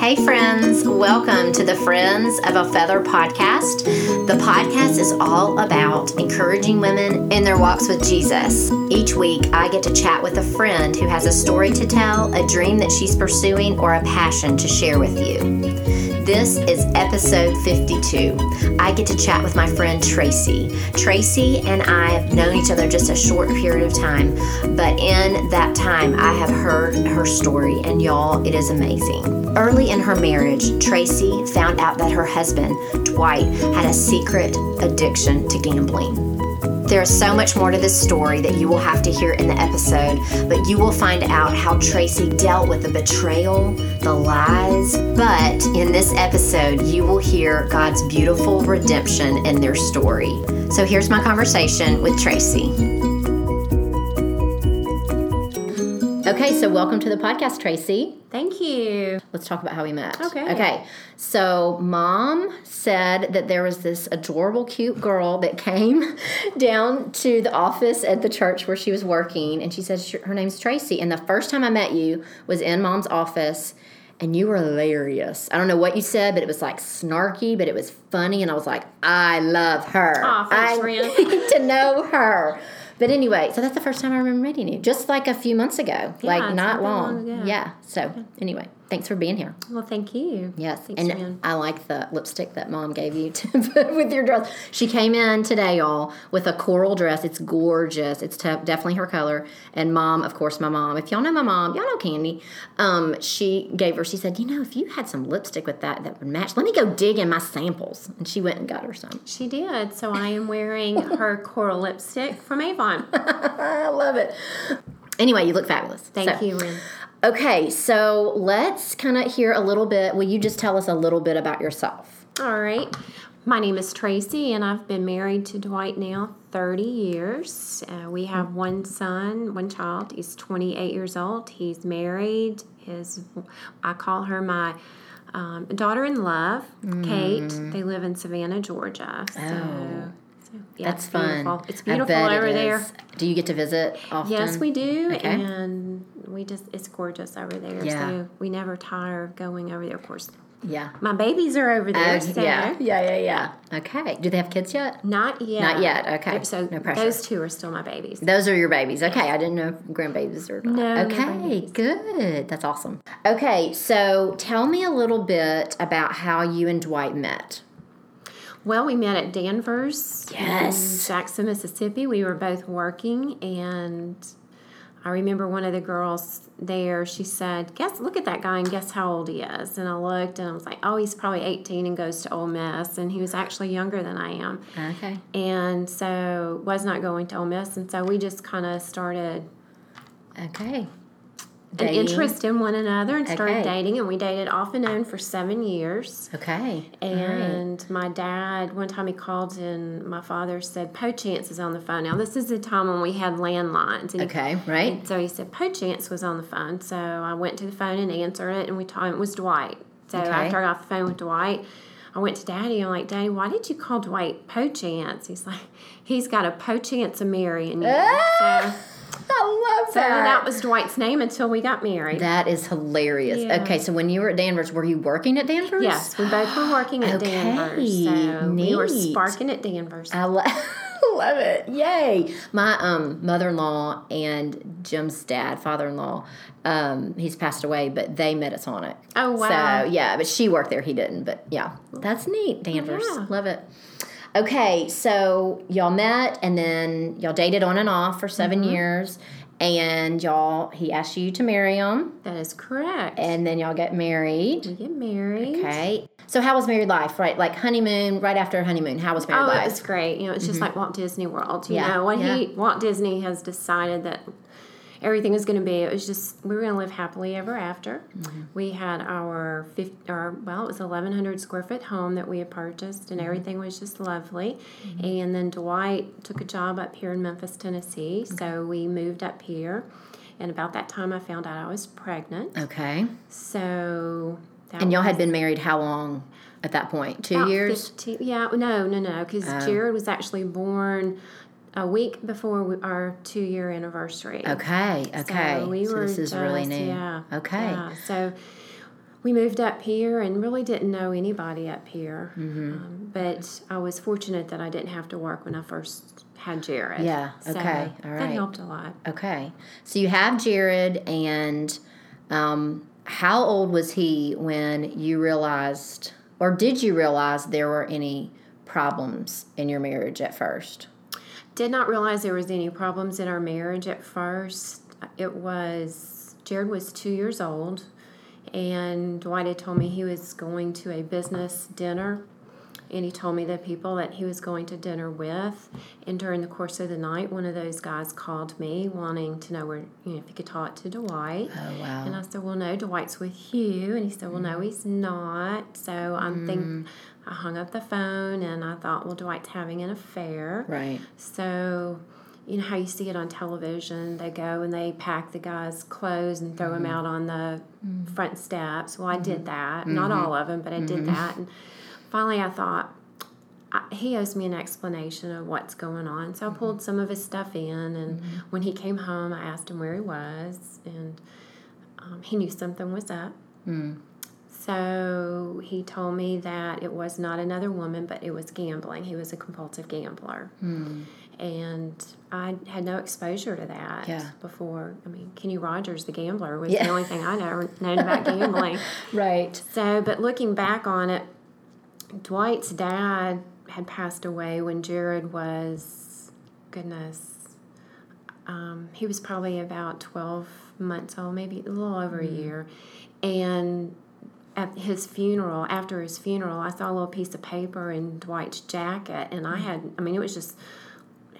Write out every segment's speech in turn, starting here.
Hey, friends, welcome to the Friends of a Feather podcast. The podcast is all about encouraging women in their walks with Jesus. Each week, I get to chat with a friend who has a story to tell, a dream that she's pursuing, or a passion to share with you. This is episode 52. I get to chat with my friend Tracy. Tracy and I have known each other just a short period of time, but in that time, I have heard her story, and y'all, it is amazing. Early in her marriage, Tracy found out that her husband, Dwight, had a secret addiction to gambling. There is so much more to this story that you will have to hear in the episode, but you will find out how Tracy dealt with the betrayal, the lies. But in this episode, you will hear God's beautiful redemption in their story. So here's my conversation with Tracy. Okay, so welcome to the podcast, Tracy. Thank you. Let's talk about how we met. Okay. Okay. So, mom said that there was this adorable, cute girl that came down to the office at the church where she was working, and she said her name's Tracy. And the first time I met you was in mom's office, and you were hilarious. I don't know what you said, but it was like snarky, but it was funny, and I was like, I love her. Aw, I Rhiannon. need to know her. But anyway, so that's the first time I remember meeting you, just like a few months ago, like not not long. long. Yeah. So anyway, thanks for being here. Well, thank you. Yes, Thanks, and Rhiannon. I like the lipstick that mom gave you to put with your dress. She came in today, y'all, with a coral dress. It's gorgeous. It's te- definitely her color. And mom, of course, my mom. If y'all know my mom, y'all know Candy. Um, she gave her. She said, you know, if you had some lipstick with that that would match, let me go dig in my samples. And she went and got her some. She did. So I am wearing her coral lipstick from Avon. I love it. Anyway, you look fabulous. Thank So- you, Ren. Okay, so let's kind of hear a little bit. Will you just tell us a little bit about yourself? All right. My name is Tracy, and I've been married to Dwight now 30 years. Uh, we have one son, one child. He's 28 years old. He's married. His, I call her my um, daughter in love, Kate. They live in Savannah, Georgia. So, Oh. Yeah, That's fun. beautiful. It's beautiful bet it over there. Do you get to visit often? Yes, we do, Okay. and we just it's gorgeous over there. Yeah. So we never tire of going over there. Of course, Yeah. my babies are over there. Oh, so yeah. Yeah, yeah, yeah. Okay. Do they have kids yet? Not yet. Not yet, okay. So No pressure. those two are still my babies. Those are your babies. Okay. I didn't know if grandbabies or not. No, no Okay. grandbabies. good. That's awesome. Okay. So tell me a little bit about how you and Dwight met. Well, we met at Danvers Yes. in Jackson, Mississippi. We were both working, and I remember one of the girls there. She said, "Guess, look at that guy, and guess how old he is." And I looked, and I was like, "Oh, he's probably 18 and goes to Ole Miss." And he was actually younger than I am. Okay. and so was not going to Ole Miss, and so we just kind of started Okay. An interest in one another and started Okay. dating, and we dated off and on for seven years. Okay. All right. And my dad, one time he called and my father said, Po Chance is on the phone. Now, this is the time when we had landlines. And he- Okay. Right. and so he said, Po Chance was on the phone. So I went to the phone and answered it, and we talked. It was Dwight. So Okay. after I got off the phone with Dwight, I went to Daddy. I'm like, Daddy, why did you call Dwight Po Chance? He's like, he's got a Po Chance of marrying you. Ah! So, So that was Dwight's name until we got married. That is hilarious. Yeah. Okay, so when you were at Danvers, were you working at Danvers? yes, we both were working at Okay, Danvers. So we were neat. sparking at Danvers. I lo- love it. Yay. My um, mother in law and Jim's dad, father in law, um, he's passed away, but they met us on it. Oh, wow. So, yeah, but she worked there. He didn't. But yeah, that's neat. Danvers. Yeah. Love it. Okay, so y'all met and then y'all dated on and off for 7 Mm-hmm. years. And y'all, he asked you to marry him. that is correct. And then y'all get married. we get married. Okay. So how was married life? Right, like honeymoon, right after honeymoon. How was married Oh, life? it was great. You know, it's just like Walt Disney World. You Mm-hmm. Yeah, know, what yeah. he Walt Disney has decided that everything was going to be. It was just we were going to live happily ever after. Mm-hmm. We had our fifth, our well, it was eleven hundred square foot home that we had purchased, Mm-hmm. and everything was just lovely. And then Dwight took a job up here in Memphis, Tennessee, so we moved up here. And about that time, I found out I was pregnant. okay. So that And y'all was had been married how long at that point? Two about years? 15 yeah, no, no, no, because Oh. Jared was actually born a week before we, our two year anniversary. Okay, okay. So we So were this is really new. Yeah. Okay. Yeah. So we moved up here and really didn't know anybody up here. Mm-hmm. Um, but I was fortunate that I didn't have to work when I first had Jared. Yeah, So okay, all That helped a lot. Okay. So you have Jared, and um, how old was he when you realized, or did you realize there were any problems in your marriage at first? Did not realize there was any problems in our marriage at first. It was Jared was two years old, and Dwight had told me he was going to a business dinner, and he told me the people that he was going to dinner with. And during the course of the night, one of those guys called me wanting to know where you know if he could talk to Dwight. Oh, wow. And I said, "Well, no, Dwight's with you." And he said, "Well, no, mm. he's not." So I'm think mm. I hung up the phone, and I thought, "Well, Dwight's having an affair." Right. So, you know how you see it on television. They go and they pack the guy's clothes and throw him mm-hmm. out on the mm-hmm. front steps. Well, I did mm-hmm. that. Not all of them, but I did that. And finally, I thought, I, he owes me an explanation of what's going on. So I pulled some of his stuff in. And when he came home, I asked him where he was. And um, he knew something was up. Mm. So he told me that it was not another woman, but it was gambling. He was a compulsive gambler. And I had no exposure to that Yeah. before. I mean, Kenny Rogers, the gambler, was Yeah. the only thing I know known about gambling. Right. So, but looking back on it, Dwight's dad had passed away when Jared was, goodness, um, he was probably about 12 months old, maybe a little over a year. And at his funeral, after his funeral, I saw a little piece of paper in Dwight's jacket, and I mm. had, I mean, it was just,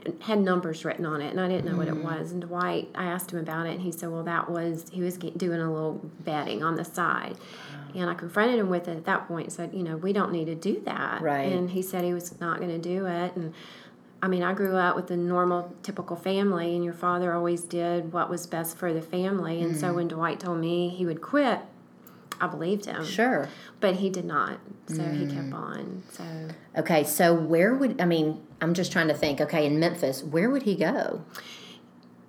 it had numbers written on it, and I didn't know what it mm. was. And Dwight, I asked him about it, and he said, well, that was, he was doing a little betting on the side. Ah. And I confronted him with it at that point and said, you know, we don't need to do that. Right. And he said he was not going to do it. And I mean, I grew up with a normal, typical family, and your father always did what was best for the family. And so mm. when Dwight told me he would quit, I believed him. Sure. But he did not. So he kept on. So Okay. So where would I mean? I'm just trying to think. Okay, in Memphis, where would he go?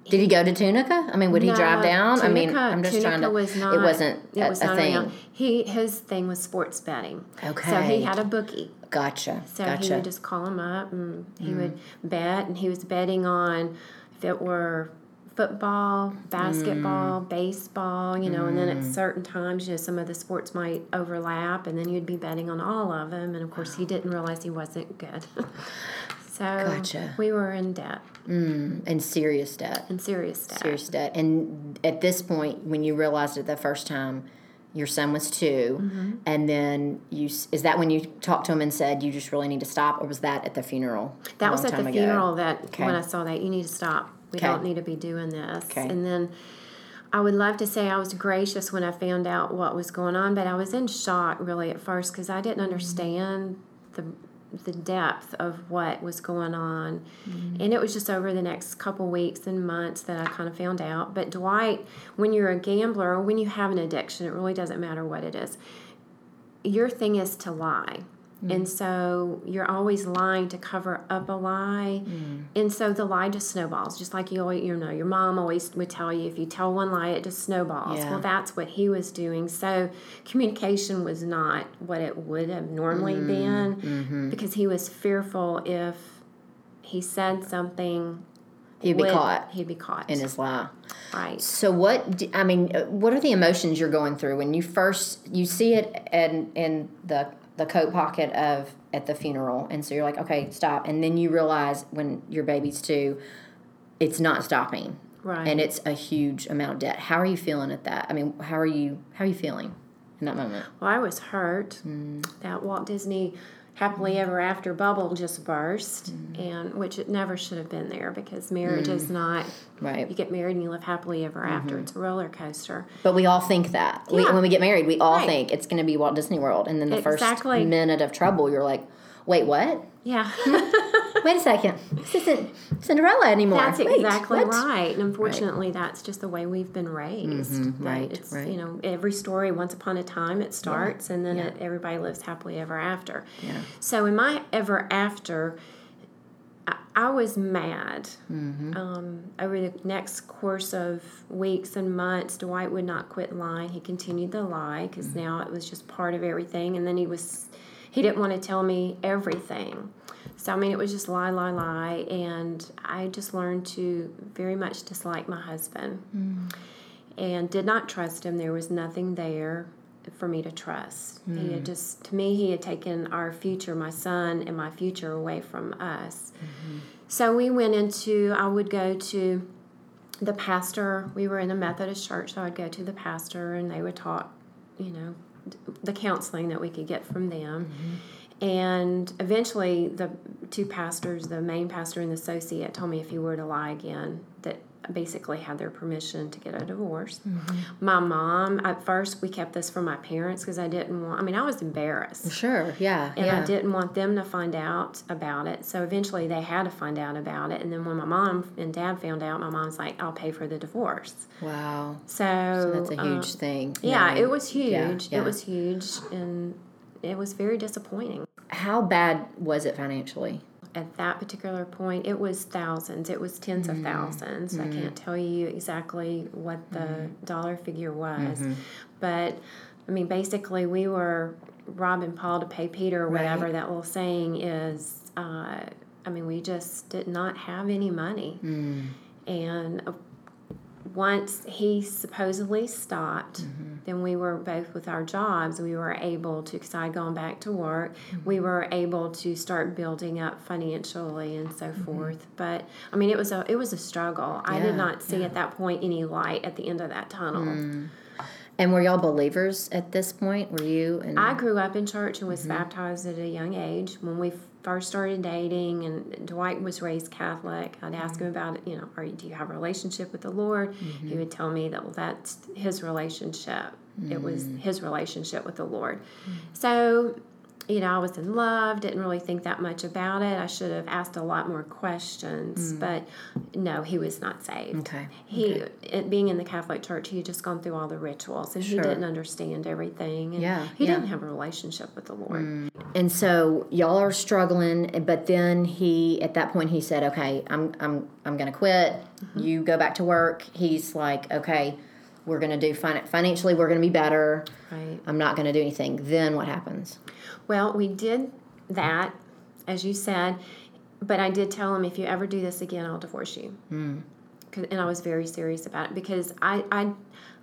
Did he go to Tunica? I mean, would he drive down? I mean, Tunica- I'm just Tunica trying to. Was not, it wasn't It a, was a thing. around. He his thing was sports betting. Okay. So he had a bookie. Gotcha. So gotcha. Mm. he would just call him up and he would bet, and he was betting on if it were football, basketball, Mm. baseball, you know, and then at certain times, you know, some of the sports might overlap, and then you'd be betting on all of them. And of course, he didn't realize he wasn't good. so Gotcha. we were in debt, Mm, and serious debt. in serious debt. Serious debt. And at this point, when you realized it the first time, your son was 2 Mm-hmm. and then you is that when you talked to him and said you just really need to stop, or was that at the funeral? That was at the ago? funeral that Okay. when I saw that you need to stop. We Okay. don't need to be doing this. Okay. And then I would love to say I was gracious when I found out what was going on, but I was in shock really at first because I didn't understand the the depth of what was going on. Mm-hmm. And it was just over the next couple weeks and months that I kind of found out. But Dwight, when you're a gambler or when you have an addiction, it really doesn't matter what it is. Your thing is to lie. And mm. so you're always lying to cover up a lie. Mm. And so the lie just snowballs, just like you always, you know, your mom always would tell you if you tell one lie, it just snowballs. Yeah. Well, that's what he was doing. So communication was not what it would have normally mm, been mm-hmm. because he was fearful if he said something, He'd be would- caught He'd be caught. in his lie. right. So what? I mean, uh, what are the emotions you're going through when you first you see it and in the the coat pocket of at the funeral, and so you're like, okay, stop, and then you realize when your baby's two, it's not stopping, Right. and it's a huge amount of debt. How are you feeling at that? I mean, how are you how are you feeling in that moment? Well, I was hurt Mm. that Walt Disney happily ever after bubble just burst, Mm. and which it never should have been there because marriage is not. Right. You get married and you live happily ever after. Mm-hmm. It's a roller coaster. But we all think that we, when we get married, we all Right. think it's going to be Walt Disney World, and then the Exactly. first minute of trouble, you're like, wait, what? Yeah, Wait a second, this isn't Cinderella anymore. that's Wait, exactly what? right. And unfortunately, that's just the way we've been raised. Mm-hmm. right, It's, right. You know, every story, once upon a time, it starts, and then yeah. it, everybody lives happily ever after. Yeah. So in my ever after, I, I was mad. Um, over the next course of weeks and months, Dwight would not quit lying. He continued to lie because now it was just part of everything. And then he was, he didn't want to tell me everything. So I mean, it was just lie, lie, lie, and I just learned to very much dislike my husband, mm. and did not trust him. There was nothing there for me to trust. He had mm. just, to me, he had taken our future, my son and my future, away from us. Mm-hmm. So we went into. I would go to the pastor. We were in a Methodist church, so I'd go to the pastor, and they would talk, you know, the counseling that we could get from them. Mm-hmm. And eventually, the two pastors, the main pastor and the associate, told me if you were to lie again, basically had their permission to get a divorce. My mom, at first, we kept this from my parents because I didn't want, I mean, I was embarrassed. Sure. Yeah. And yeah. I didn't want them to find out about it. So eventually they had to find out about it. And then when my mom and dad found out, my mom's like, I'll pay for the divorce. Wow. So, So that's a um, huge thing. yeah, Yeah. it was huge. Yeah, yeah. It was huge. And it was very disappointing. How bad was it financially? At that particular point, it was thousands. It was 10s Mm-hmm. of 1000s I can't tell you exactly what the Mm-hmm. dollar figure was. But, I mean, basically, we were robbing Paul to pay Peter, or whatever Right. that little saying is. Uh, I mean, we just did not have any money. Mm. And uh, once he supposedly stopped, Mm-hmm. then we were both with our jobs. We were able to, because I had gone back to work, Mm-hmm. we were able to start building up financially and so Mm-hmm. forth. But I mean, it was a it was a struggle. I did not see at that point any light at the end of that tunnel. Mm. And were y'all believers at this point? Were you? And I grew up in church and Mm-hmm. was baptized at a young age. When we first started dating, and Dwight was raised Catholic, I'd ask Mm-hmm. him about it. You know, are you, do you have a relationship with the Lord? He would tell me that well, that's his relationship. It was Mm. his relationship with the Lord. So. You know, I was in love, didn't really think that much about it. I should have asked a lot more questions, but no, he was not saved. Mm. Okay. He, it, being in the Catholic Church, he had just gone through all the rituals, and Sure. he didn't understand everything. And Yeah, he yeah. didn't have a relationship with the Lord. And so y'all are struggling, but then he, at that point, he said, "Okay, I'm, I'm, I'm going to quit. Mm-hmm. You go back to work." He's like, "Okay, we're going to do fin- financially. We're going to be better. Right. I'm not going to do anything." Then what happens? Well, we did that, as you said, but I did tell him if you ever do this again, I'll divorce you. Mm. And I was very serious about it because I, I,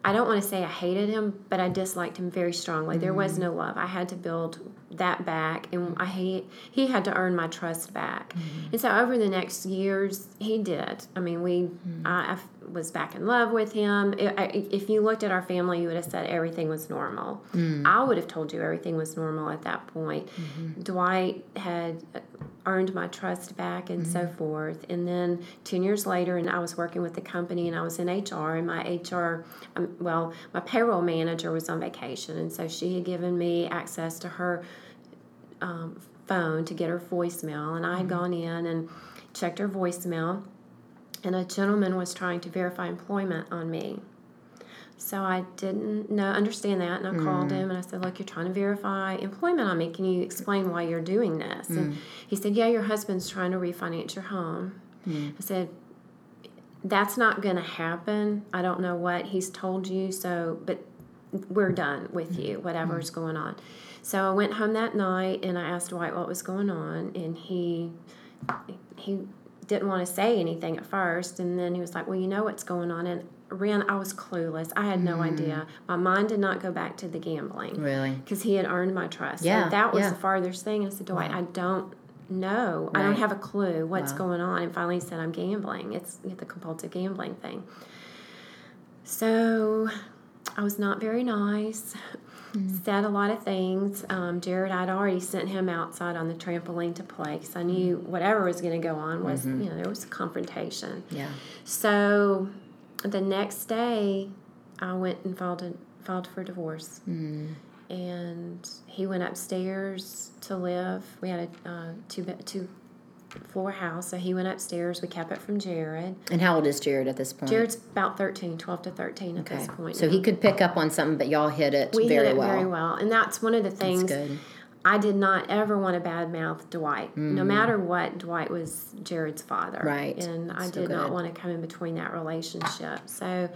I don't want to say I hated him, but I disliked him very strongly. There was mm-hmm. no love. I had to build that back, and I hate, he had to earn my trust back. Mm-hmm. And so over the next years, he did. I mean, we, mm-hmm. I was back in love with him. I- I- if you looked at our family, you would have said everything was normal. Mm. I would have told you everything was normal at that point. Dwight had uh, earned my trust back and so forth. And then 10 years later, and I was working with the company and I was in HR, and my HR, um, well, my payroll manager was on vacation. And so she had given me access to her um, phone to get her voicemail. And I had gone in and checked her voicemail, and a gentleman was trying to verify employment on me. So I didn't know understand that, and I called mm. him and I said, "Look, you're trying to verify employment on me. Can you explain why you're doing this?" And mm. he said, "Yeah, your husband's trying to refinance your home." Mm. I said, "That's not going to happen. I don't know what he's told you, so but we're done with you. Whatever's going on." So I went home that night and I asked Dwight what was going on, and he he didn't want to say anything at first, and then he was like, "Well, you know what's going on." And Ren, I was clueless. I had no mm. idea. My mind did not go back to the gambling Really? because he had earned my trust. Yeah, so that was yeah. the farthest thing. I said, Dwight, I don't know. I don't have a clue what's Wow. going on. And finally, he said, I'm gambling. It's the compulsive gambling thing. So I was not very nice. Mm. Said a lot of things. Um, Jared, I'd already sent him outside on the trampoline to play because I knew mm. whatever was going to go on was, mm-hmm. you know, there was a confrontation. Yeah. So the next day, I went and filed a, filed for divorce, and he went upstairs to live. We had a uh, two two floor house, so he went upstairs. We kept it from Jared. And how old is Jared at this point? Jared's about 13, 12 to 13 at this point. So he could pick up on something, but y'all hit it we very hit it well. very well, and that's one of the things That's good. I did not ever want to badmouth Dwight. No matter what, Dwight was Jared's father. Mm. Right. And I So did not want to come in between that relationship. So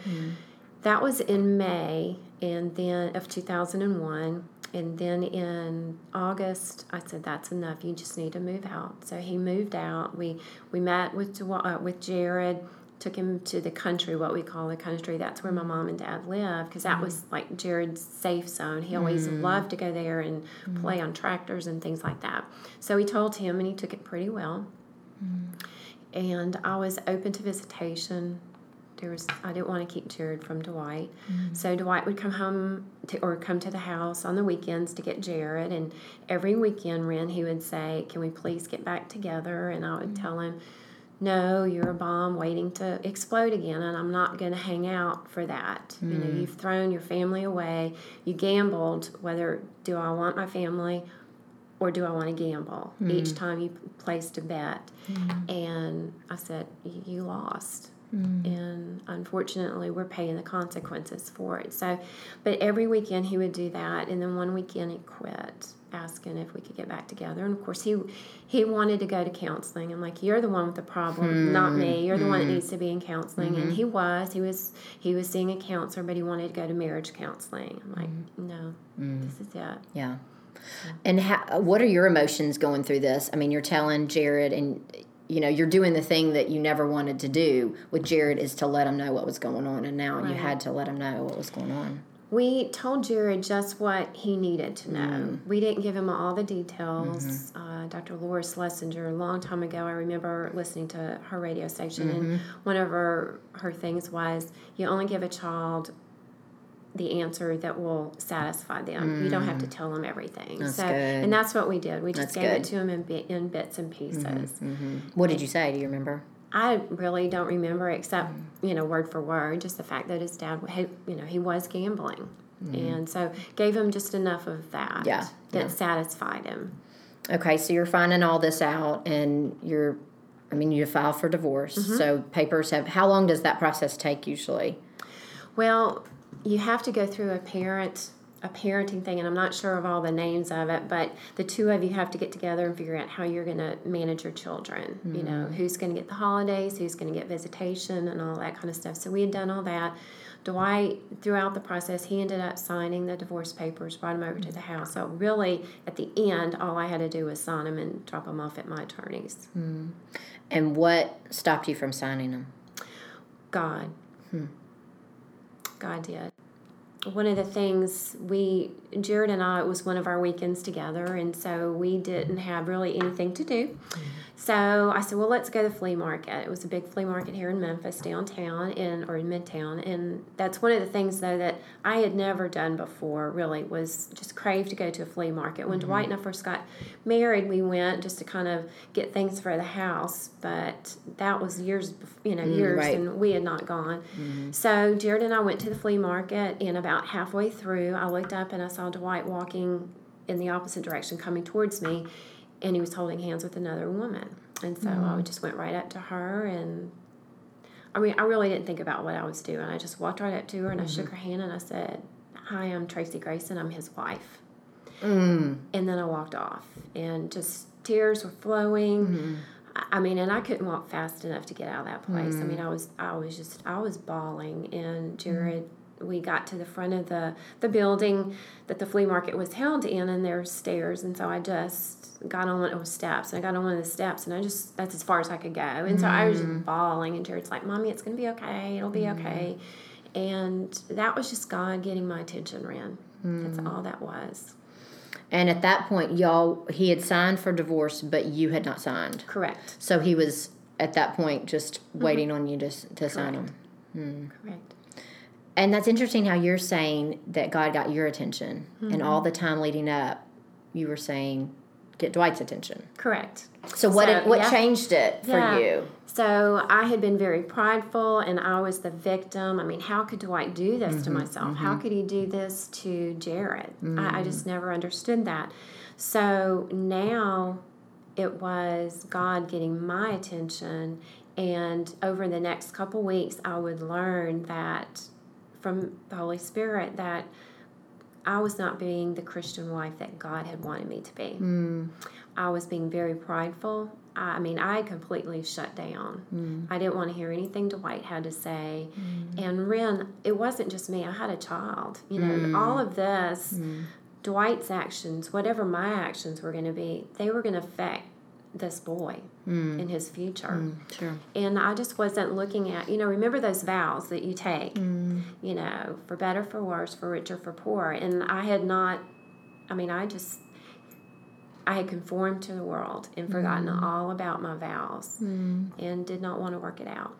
that was in May and then of 2001. And then in August, I said, "That's enough. You just need to move out." So he moved out. We we met with Dw- uh, with Jared, took him to the country, what we call the country. That's where my mom and dad live, because that was mm. like Jared's safe zone. He always mm. loved to go there and mm. play on tractors and things like that. So we told him, and he took it pretty well. And I was open to visitation. There was I didn't want to keep Jared from Dwight, so Dwight would come home to, or come to the house on the weekends to get Jared. And every weekend, Ren, he would say, "Can we please get back together?" And I would tell him, "No, you're a bomb waiting to explode again, and I'm not going to hang out for that. You know, mm. you've thrown your family away. You gambled. Whether do I want my family?" Or do I want to gamble? Mm. Each time you placed a bet, mm. and I said, You lost. And unfortunately, we're paying the consequences for it. So, but every weekend he would do that. And then one weekend he quit, asking if we could get back together. And of course, he he wanted to go to counseling. I'm like, You're the one with the problem, not hmm. me. You're the one that hmm. needs to be in counseling. And hmm. he was. He was he was seeing a counselor, but he wanted to go to marriage counseling. I'm like, No, this is it. Yeah. And how, what are your emotions going through this? I mean, you're telling Jared, and you know, you're doing the thing that you never wanted to do with Jared is to let him know what was going on, and now you had to let him know what was going on. We told Jared just what he needed to know. Mm-hmm. We didn't give him all the details. Mm-hmm. Uh, Dr. Laura Schlesinger, a long time ago, I remember listening to her radio station, and mm-hmm. one of her, her things was you only give a child the answer that will satisfy them. You don't have to mm. tell them everything. That's so, good. and that's what we did. We just That's gave it to them in, in bits and mm-hmm, pieces. Mm-hmm. What did you say? Do you remember? I really don't remember except mm. you know word for word, just the fact that his dad you know he was gambling, mm-hmm. and so gave him just enough of that Yeah, that yeah. satisfied him. Okay, so you're finding all this out, and you're, I mean, you file for divorce. Mm-hmm. So papers have. How long does that process take usually? Well, you have to go through a parent a parenting thing, and I'm not sure of all the names of it, but the two of you have to get together and figure out how you're going to manage your children. You hmm. know, who's going to get the holidays, who's going to get visitation, and all that kind of stuff. So we had done all that. Dwight, throughout the process, he ended up signing the divorce papers, brought them over to hmm. the house. So really, at the end, all I had to do was sign them and drop them off at my attorney's. Hmm. And what stopped you from signing them? God. God did. One of the things we, Jared and I, it was one of our weekends together, and so we didn't have really anything to do. So I said, well, let's go to the flea market. It was a big flea market here in Memphis, downtown, in or in Midtown, and that's one of the things though that I had never done before. Really, was just crave to go to a flea market. When mm-hmm. Dwight and I first got married, we went just to kind of get things for the house, but that was years, you know, mm, years, right. and we had not gone. Mm-hmm. So Jared and I went to the flea market, and about halfway through, I looked up and I saw Dwight walking in the opposite direction, coming towards me, and he was holding hands with another woman. And so I just went right up to her, and I mean, I really didn't think about what I was doing. I just walked right up to her and I shook her hand and I said, "Hi, I'm Tracy Grayson. I'm his wife." Mm. And then I walked off, and just tears were flowing. Mm-hmm. I mean, and I couldn't walk fast enough to get out of that place. I mean, Mm. I was, I was just, I was bawling. And Jared, we got to the front of the the building that the flea market was held in, and there were stairs. And so I just got on one of those steps, and I got on one of the steps, and I just, that's as far as I could go. And so I was Mm. just bawling, and Jared's like, "Mommy, it's gonna be okay. It'll be okay." And that was just God getting my attention. That's Mm. all that was. And at that point, y'all, he had signed for divorce, but you had not signed. Correct. So he was at that point just waiting on you to to sign him. Correct. And that's interesting how you're saying that God got your attention, and all mm-hmm. the time leading up, you were saying get Dwight's attention. Correct. So what So, did, what yeah. changed it for Yeah. you? So I had been very prideful and I was the victim. I mean, how could Dwight do this to mm-hmm. myself? Mm-hmm. How could he do this to Jared? I, I just mm. never understood that. So now it was God getting my attention. And over the next couple weeks, I would learn that from the Holy Spirit that I was not being the Christian wife that God had wanted me to be. Mm. I was being very prideful. I mean, I completely shut down. Hmm. I didn't want to hear anything Dwight had to say. Hmm. And Ren, it wasn't just me, I had a child. You know, hmm. all of this, Dwight's actions, whatever my actions were going to be, they were going to affect this boy Mm. in his future. Mm, sure. And I just wasn't looking at, you know, remember those vows that you take, mm. you know, for better, for worse, for richer, for poor. And I had not, I mean, I just, I had conformed to the world and forgotten all about my vows and did not want to work it out.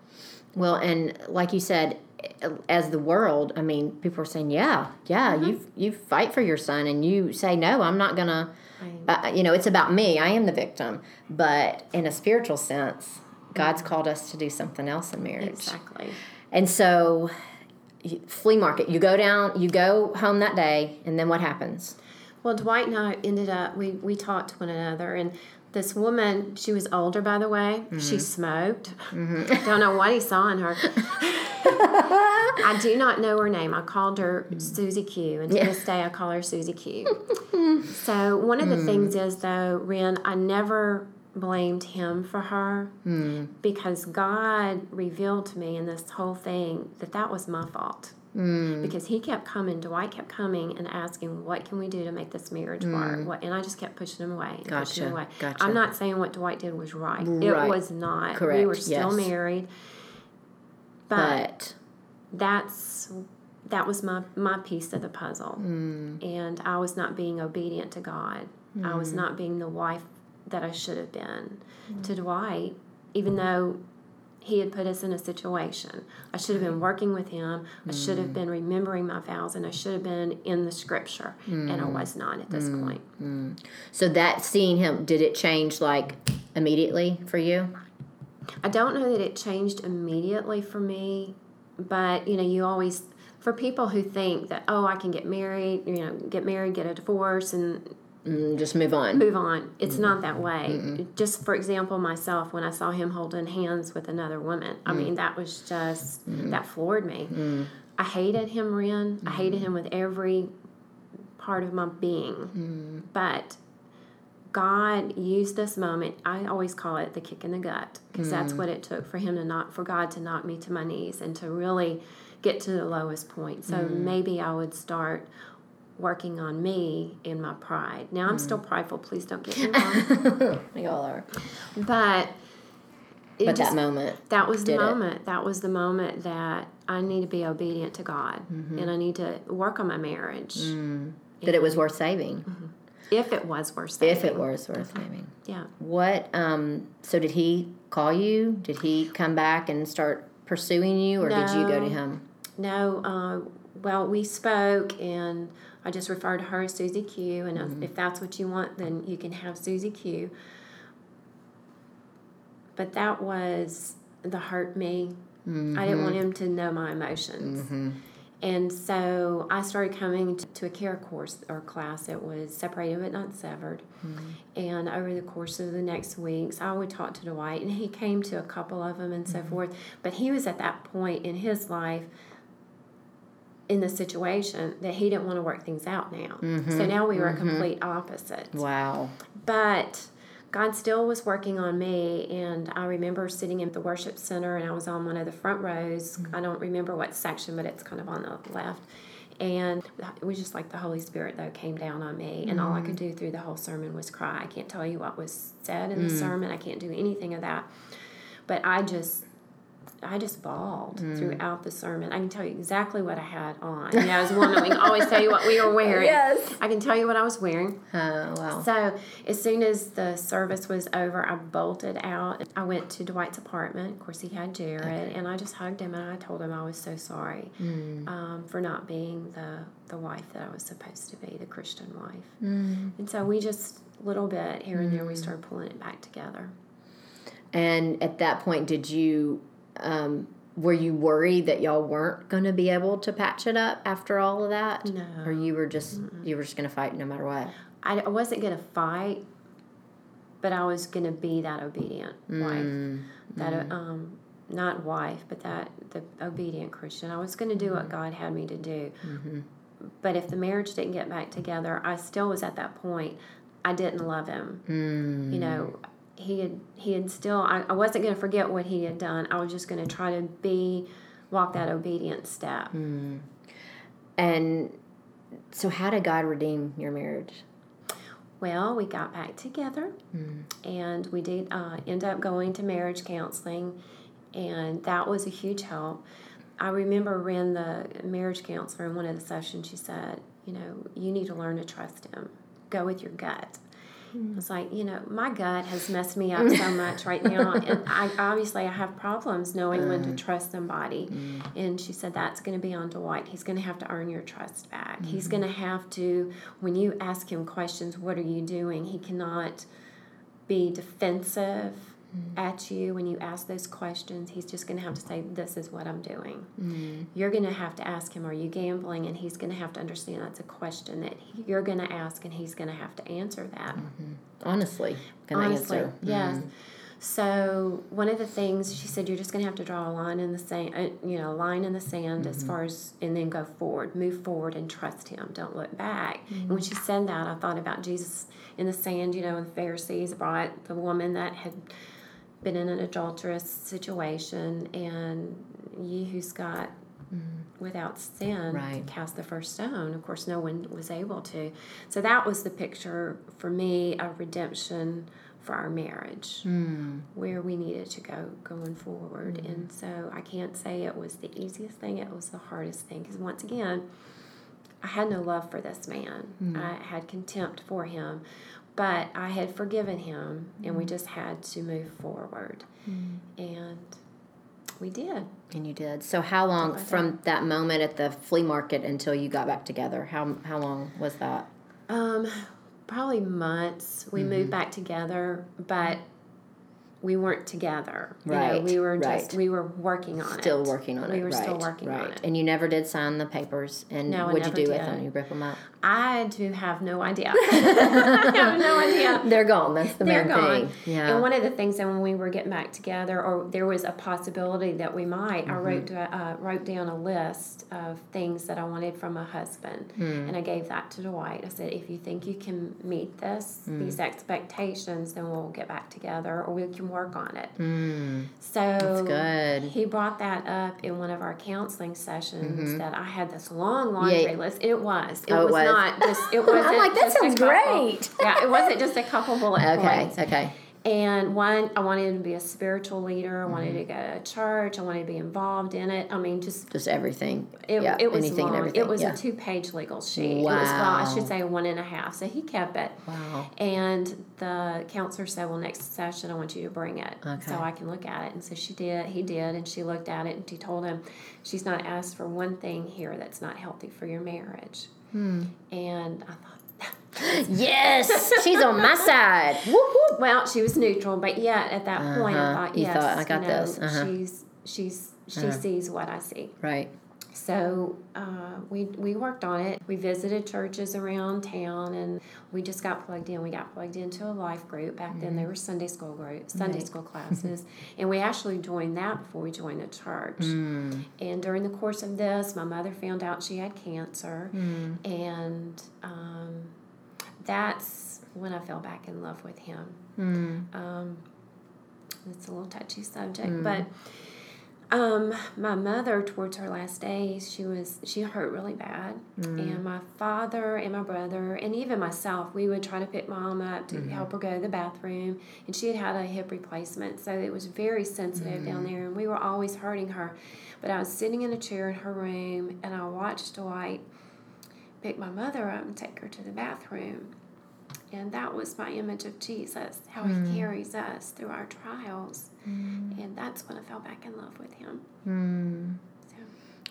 Well, and like you said, eh, as the world, I mean, people are saying, "Yeah, yeah, Mm-hmm. you you fight for your son, and you say, no, I'm not gonna." Uh, you know, it's about me. I am the victim, but in a spiritual sense, God's called us to do something else in marriage. Exactly. And so, flea market. You go down. You go home that day, and then what happens? Well, Dwight and I ended up, we, we talked to one another, and this woman, she was older, by the way. She mm-hmm. smoked. Mm-hmm. Don't know what he saw in her. I do not know her name. I called her Susie Q, and to this day I call her Susie Q. so, one of the mm. things is, though, Ren, I never blamed him for her mm. because God revealed to me in this whole thing that that was my fault. Because he kept coming, Dwight kept coming and asking, "What can we do to make this marriage work?" What, and I just kept pushing him away, and pushing him away. gotcha. I'm not saying what Dwight did was right. Right. It was not. We were still yes. married, but But that's that was my my piece of the puzzle Mm. and i was not being obedient to god i was not being the wife that i should have been Mm. to dwight even though he had put us in a situation i should have been working with him i should Mm. have been remembering my vows and i should have been in the scripture and Mm. i was not at this point so that seeing him, did it change like immediately for you? I don't know that it changed immediately for me, but you know, you always for people who think that oh, I can get married, you know, get married, get a divorce, and Mm, just move on. move on. It's not that mm-hmm. way. Mm-hmm. Just for example, myself when I saw him holding hands with another woman, I mean, mm. that was just mm-hmm. that floored me. Mm. I hated him, Ren. I hated him with every part of my being, mm. but. God used this moment. I always call it the kick in the gut because that's what it took for him to knock, for God to knock me to my knees and to really get to the lowest point. So maybe I would start working on me in my pride. Now I'm still prideful. Please don't get me wrong. We all are. but it But just- that moment, that was the did it. moment. That was the moment that I need to be obedient to God Mm-hmm. and I need to work on my marriage Mm. that it was worth saving. if it was worth saving. If it was worth saving. yeah. What? Um. So did he call you? Did he come back and start pursuing you, or did you go to him? No, uh, well, we spoke, and I just referred to her as Susie Q. And Mm-hmm. if that's what you want, then you can have Susie Q. But that was the hurt me. I didn't want mm-hmm. him to know my emotions. Mm-hmm. And so I started coming to a care course or class that was separated but not severed. Mm-hmm. And over the course of the next weeks, I would talk to Dwight, and he came to a couple of them and so forth. But he was at that point in his life in the situation that he didn't want to work things out now. So mm-hmm. now we were a mm-hmm. complete opposite. Wow. But God still was working on me, and I remember sitting in the worship center, and I was on one of the front rows. Mm-hmm. I don't remember what section, but it's kind of on the left. And it was just like the Holy Spirit, though, came down on me, and all I could do through the whole sermon was cry. I can't tell you what was said in the mm. sermon, I can't do anything of that. But I just. I just bawled mm. throughout the sermon. I can tell you exactly what I had on. You know, as a woman, we can always tell you what we were wearing. Yes. I can tell you what I was wearing. Oh wow. So as soon as the service was over, I bolted out. I went to Dwight's apartment. Of course, he had Jared, and I just hugged him and I told him I was so sorry mm. um, for not being the the wife that I was supposed to be, the Christian wife. Mm. And so we just little bit here and there we started pulling it back together. And at that point, did you? Um, were you worried that y'all weren't going to be able to patch it up after all of that? No. Or you were just you were just going to fight no matter what? I, I wasn't going to fight, but I was going to be that obedient wife. Mm, that mm. um, not wife, but that the obedient Christian. I was going to do what mm-hmm. God had me to do. Mm-hmm. but if the marriage didn't get back together, I still was at that point. I didn't love him. Mm. You know, he had he had still. I, I wasn't going to forget what he had done. I was just going to try to be walk that obedient step. And so, how did God redeem your marriage? Well, we got back together, and we did uh, end up going to marriage counseling, and that was a huge help. I remember when the marriage counselor in one of the sessions, she said, "You know, you need to learn to trust him. Go with your gut." Hmm. It's like you know, my gut has messed me up so much right now, and I obviously I have problems knowing when to mm. trust somebody. Mm. And she said that's going to be on Dwight. He's going to have to earn your trust back. He's mm-hmm. going to have to when you ask him questions, what are you doing? He cannot be defensive at you when you ask those questions. He's just going to have to say, This is what I'm doing. Mm-hmm. You're going to have to ask him, Are you gambling? And he's going to have to understand that's a question that he- you're going to ask, and he's going to have to answer that. Mm-hmm. Honestly, can Honestly, I answer? yes. Mm-hmm. So one of the things she said, you're just going to have to draw a line in the sand, uh, you know, a line in the sand as far as, and then go forward, move forward, and trust Him. Don't look back. And when she said that, I thought about Jesus in the sand. You know, when the Pharisees brought the woman that had been in an adulterous situation, and ye who's got mm-hmm. without sin Right. cast the first stone. Of course, no one was able to. So that was the picture for me of redemption for our marriage, hmm. where we needed to go going forward. Hmm. And so I can't say it was the easiest thing; it was the hardest thing because once again, I had no love for this man. Hmm. I had contempt for him, but I had forgiven him, and we just had to move forward, and we did. And you did. So, how long from that moment at the flea market until you got back together? How how long was that? Um, probably months. We Mm-hmm. moved back together, but we weren't together. You know, Right, we were just right. we were working on it. Still working on it. We were still working right. on it. And you never did sign the papers. And No, what'd you do with them? You rip them up. I do have no idea. I have no idea. They're gone. That's the They're main gone. thing. Yeah. And one of the things that when we were getting back together, or there was a possibility that we might, Mm-hmm. I wrote uh, wrote down a list of things that I wanted from a husband, Hmm. and I gave that to Dwight. I said, if you think you can meet this Hmm. these expectations, then we'll get back together, or we can work on it. Mm, So good. he brought that up in one of our counseling sessions that I had this long laundry Yeah. list. It was. It Oh, was, was. not just. It wasn't. I'm like, that sounds great. yeah, it wasn't just a couple bullet okay. points. Okay. And one, I wanted to be a spiritual leader. I Mm-hmm. wanted to go to church. I wanted to be involved in it. I mean, just Just everything. it, yeah. it was anything long. and everything. It was yeah. a two-page legal sheet. Wow. It was well, I should say one and a half. So he kept it. Wow. And the counselor said, "Well, next session, I want you to bring it Okay. so I can look at it." And so she did. He did, and she looked at it, and she told him, "She's not asked for one thing here that's not healthy for your marriage." Hmm. And I thought. Yes, she's on my side. Whoop, whoop. Well, she was neutral, but yet at that point, I Uh-huh. thought, You yes, thought, I got know, this. Uh-huh. she's she's she sees what I see. Right. So uh, we we worked on it. We visited churches around town, and we just got plugged in. We got plugged into a life group. Back then, they were Sunday school group, Sunday Right. school classes, and we actually joined that before we joined the church. Mm. And during the course of this, my mother found out she had cancer, and um, that's when I fell back in love with him. Mm. Um, it's a little touchy subject, but um, my mother, towards her last days, she was she hurt really bad, and my father and my brother and even myself, we would try to pick mom up to help her go to the bathroom, and she had had a hip replacement, so it was very sensitive down there, and we were always hurting her. But I was sitting in a chair in her room, and I watched Dwight pick my mother up and take her to the bathroom. And that was my image of Jesus, how he carries us through our trials. And that's when I fell back in love with him. Mm. So,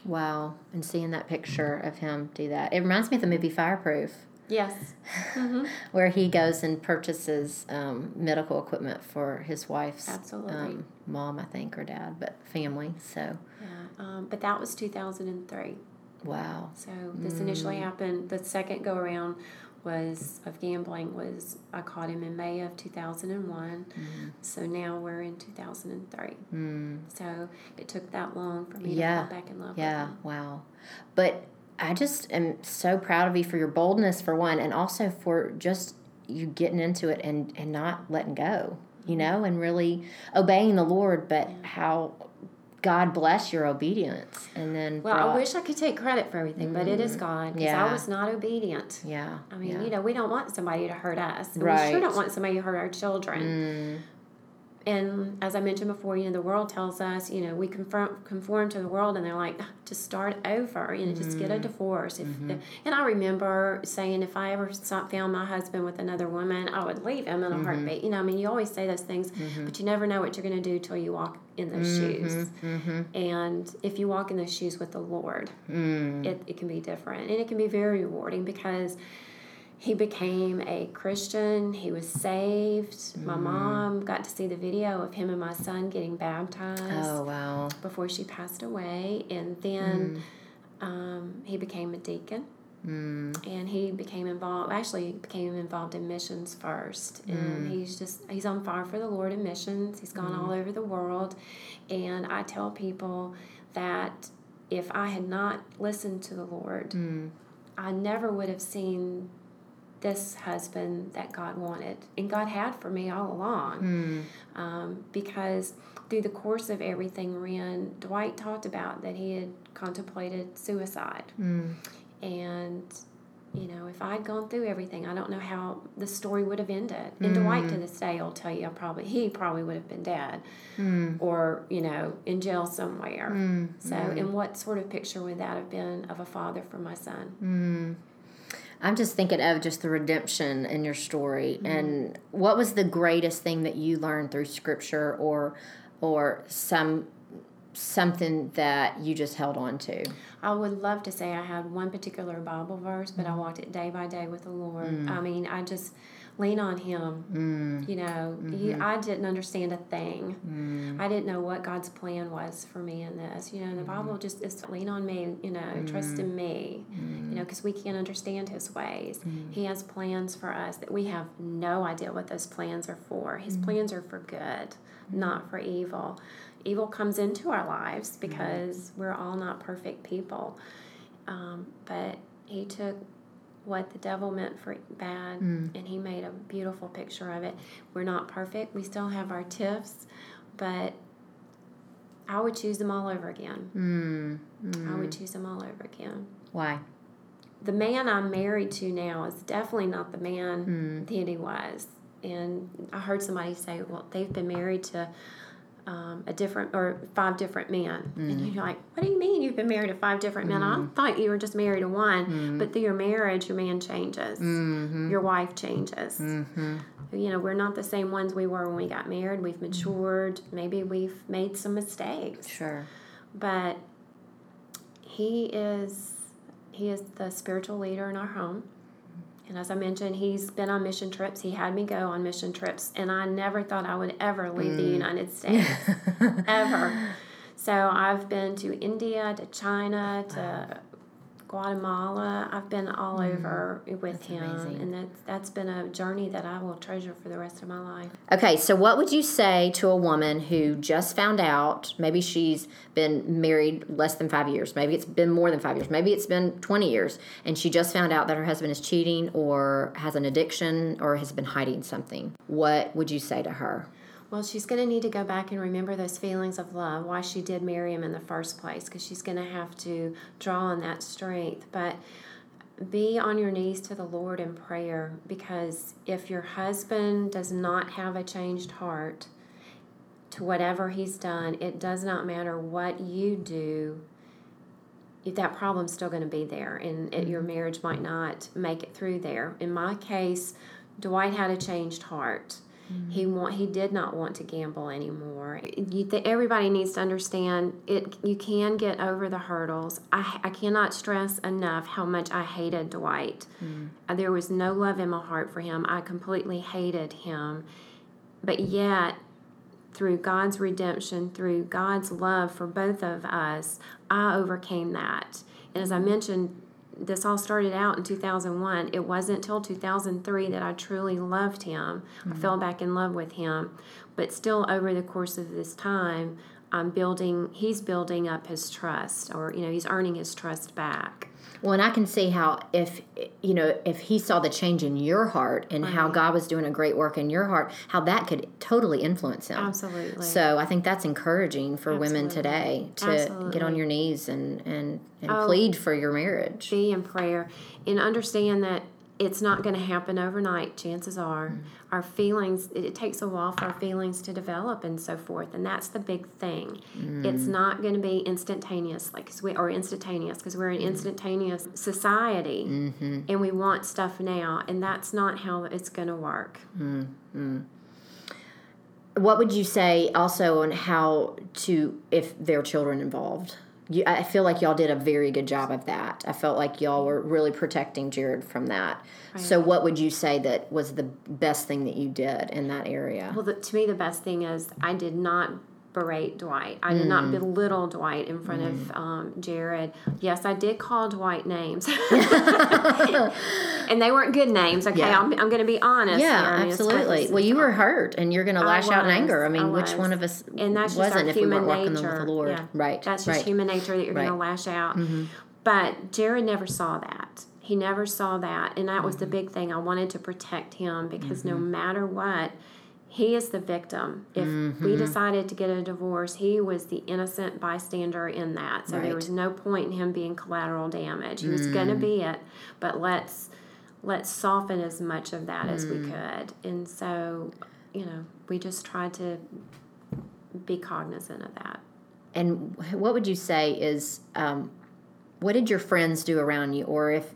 Wow. And seeing that picture of him do that. It reminds me of the movie Fireproof, yes. hmm where he goes and purchases um, medical equipment for his wife's Absolutely. um, mom, I think, or dad, but family. So, Yeah. Um, but that was 2003. Wow. So this initially mm. happened. The second go around was of gambling was I caught him in May of 2001. Mm. So now we're in 2003. Mm. So it took that long for me Yeah. to fall back in love Yeah, with him. wow. But I just am so proud of you for your boldness for one, and also for just you getting into it and and not letting go, you mm-hmm. know, and really obeying the Lord. But how God bless your obedience, and then Well, brought- I wish I could take credit for everything, but it is God because Yeah. I was not obedient. yeah, I mean, yeah. you know, we don't want somebody to hurt us. And We sure don't want somebody to hurt our children. Mm, And as I mentioned before, you know, the world tells us, you know, we conform, conform to the world, and they're like, "Ah, just start over, you know, just get a Mm-hmm. divorce. If, and I remember saying, if I ever found my husband with another woman, I would leave him Mm-hmm. in a heartbeat. You know, I mean, you always say those things, but you never know what you're going to do till you walk in those Mm-hmm. shoes. And if you walk in those shoes with the Lord, mm, it, it can be different. And it can be very rewarding because he became a Christian. He was saved. My Mm-hmm. mom got to see the video of him and my son getting baptized oh wow, before she passed away. And then um, he became a deacon. mm, And he became involved. Actually, he became involved in missions first, and he's just he's on fire for the Lord in missions. He's gone all over the world, and I tell people that if I had not listened to the Lord, mm, I never would have seen this husband that God wanted and God had for me all along. mm, Um, because through the course of everything, Ren, Dwight talked about that he had contemplated suicide. mm, And, you know, if I'd gone through everything, I don't know how the story would have ended. And Dwight to this day will tell you, I probably he probably would have been dead, mm, or you know, in jail somewhere. mm, So, and what sort of picture would that have been of a father for my son? I'm just thinking of just the redemption in your story, Mm-hmm. and what was the greatest thing that you learned through Scripture, or or some something that you just held on to? I would love to say I had one particular Bible verse, but I walked it day by day with the Lord. I mean, I just lean on Him. Mm, You know, he, mm-hmm. I didn't understand a thing. mm, I didn't know what God's plan was for me in this. You know, the mm. Bible just is lean on me, you know, trust in mm. me, you know, mm. because we can't understand His ways. He has plans for us that we have no idea what those plans are for. His plans are for good, not for evil. Evil comes into our lives because we're all not perfect people. Um, but He took what the devil meant for bad hmm. and he made a beautiful picture of it. We're not perfect. We still have our tiffs, but I would choose them all over again. mm, I would choose them all over again. Why? The man I'm married to now is definitely not the man hmm. that he was. And I heard somebody say, well, they've been married to um, a different or five different men. And mm-hmm. you're like, what do you mean you've been married to five different men? I mm-hmm. thought you were just married to one. Mm-hmm. But through your marriage, your man changes, your wife changes. Mm-hmm. You know, we're not the same ones we were when we got married. We've matured. Maybe we've made some mistakes Sure. but he is he is the spiritual leader in our home and as i mentioned he's been on mission trips. He had me go on mission trips and i never thought i would ever leave the mm. united states. Ever. So i've been to india to china to guatemala i've been all mm. over with him amazing. and that's, that's been a journey that i will treasure for the rest of my life Okay, so what would you say to a woman who just found out? Maybe she's been married less than five years. Maybe it's been more than five years. Maybe it's been 20 years. And she just found out that her husband is cheating or has an addiction or has been hiding something. What would you say to her? Well, she's going to need to go back and remember those feelings of love, why she did marry him in the first place, because she's going to have to draw on that strength. But be on your knees to the Lord in prayer, because if your husband does not have a changed heart to whatever he's done, it does not matter what you do. If that problem's still going to be there, and it, your mm-hmm. marriage might not make it through there. In my case, Dwight had a changed heart. He want he did not want to gamble anymore. You, th- everybody needs to understand it. You can get over the hurdles. I I cannot stress enough how much I hated Dwight. Uh, There was no love in my heart for him. I completely hated him, but yet through God's redemption, through God's love for both of us, I overcame that. And as I mentioned, this all started out in 2001. It wasn't until 2003 that I truly loved him. I mm-hmm. fell back in love with him. But still, over the course of this time, I'm building. He's building up his trust, or you know, he's earning his trust back. Well, and I can see how if you know if he saw the change in your heart and how God was doing a great work in your heart, how that could totally influence him. Absolutely. So I think that's encouraging for women today to get on your knees and and, and Oh. plead for your marriage. be in prayer and understand that it's not going to happen overnight chances are Mm. our feelings it, takes a while for our feelings to develop and so forth and that's the big thing it's Mm. not going to be instantaneous like 'cause we or instantaneous because we're an instantaneous society Mm-hmm. and we want stuff now and that's not how it's going to work What would you say also on how to if there are children involved? You, I feel like y'all did a very good job of that. I felt like y'all were really protecting Jared from that. So, what would you say that was the best thing that you did in that area? Well, the, to me, the best thing is I did not berate Dwight. I did not belittle Dwight in front of um, Jared. Yes, I did call Dwight names, and they weren't good names. Okay, Yeah. I'm, I'm going to be honest. Yeah, here. I absolutely. Well, you were hurt, and you're going to lash out in anger. I I mean, which one of us and that's just wasn't if we human weren't walking nature. with the Lord? Yeah. Right. That's just right. human nature that you're going Right. Mm-hmm. to lash out. But Jared never saw that. He never saw that, and that was the Mm-hmm. big thing. I wanted to protect him because no matter what, he is the victim. If Mm-hmm. we decided to get a divorce, he was the innocent bystander in that. So Right. there was no point in him being collateral damage. He was going to be Mm. it, but let's let's soften as much of that as we Mm. could. And so, you know, we just tried to be cognizant of that. And what would you say is um, what did your friends do around you, or if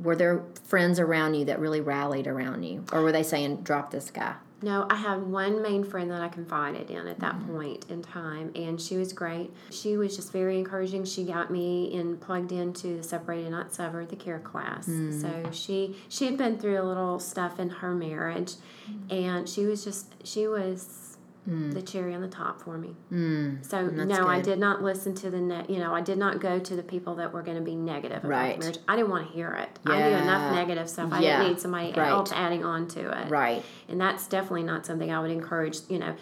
were there friends around you that really rallied around you, or were they saying drop this guy? No, I had one main friend that I confided in at that mm-hmm. point in time, and she was great. She was just very encouraging. She got me in plugged into the separated not severed, the care class. Mm. So she she had been through a little stuff in her marriage, mm. and she was just she was the cherry on the top for me. Mm. So no, I did not listen to the ne- you know I did not go to the people that were going to be negative about Right. marriage. I didn't want to hear it. I knew enough negative stuff. I Yeah. didn't need somebody Right. else adding on to it. Right. And that's definitely not something I would encourage, you know,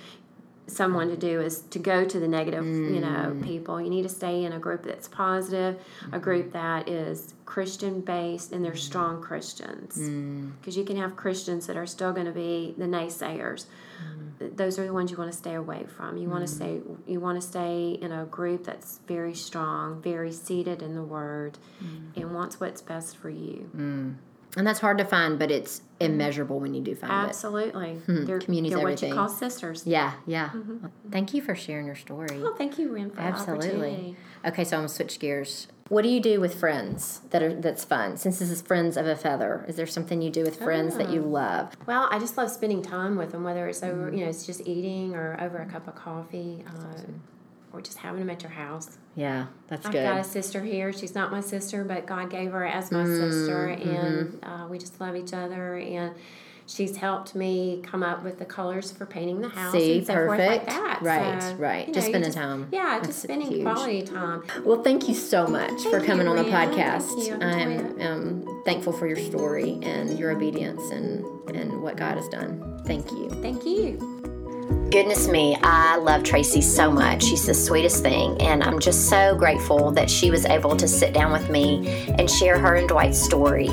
someone to do is to go to the negative, you know, Mm. people. You need to stay in a group that's positive, a Mm-hmm. group that is Christian based and they're Mm. strong Christians. Because you can have Christians that are still going to be the naysayers. Mm. Th- Those are the ones you want to stay away from. You want to mm. stay you want to stay in a group that's very strong, very seated in the word Mm. and wants what's best for you. Mm. And that's hard to find, but it's mm. immeasurable when you do find it. Absolutely. Hmm. They're, Community's they're what you call sisters. Yeah, yeah. Well, Thank you for sharing your story. Well, thank you, Ren, for the Absolutely. Okay, so I'm gonna switch gears. What do you do with friends that are that's fun? Since this is friends of a feather, is there something you do with friends that Ah. you love? Well, I just love spending time with them, whether it's over, you know, it's just eating or over a cup of coffee, uh, or just having them at your house. Yeah, that's good. I've got a sister here. She's not my sister, but God gave her as my sister, and uh, we just love each other. And she's helped me come up with the colors for painting the house See, and so forth perfect. like that. Right, So, right. you Just spending time. Yeah, That's just spending huge. quality time. Well, thank you so much for coming you, on the podcast. Thank you. I'm um, thankful for your story and your obedience and and what God has done. Thank you. Thank you. Goodness me, I love Tracy so much. She's the sweetest thing, and I'm just so grateful that she was able to sit down with me and share her and Dwight's story.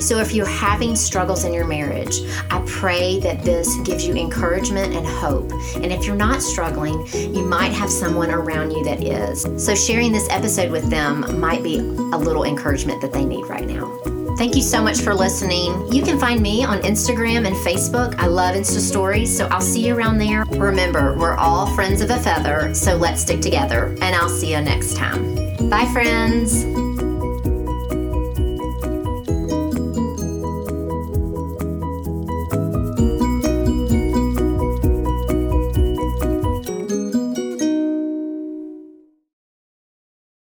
So, if you're having struggles in your marriage, I pray that this gives you encouragement and hope. And if you're not struggling, you might have someone around you that is. So, sharing this episode with them might be a little encouragement that they need right now. Thank you so much for listening. You can find me on Instagram and Facebook. I love Insta Stories, so I'll see you around there. Remember, we're all friends of a feather, so let's stick together, and I'll see you next time. Bye, friends.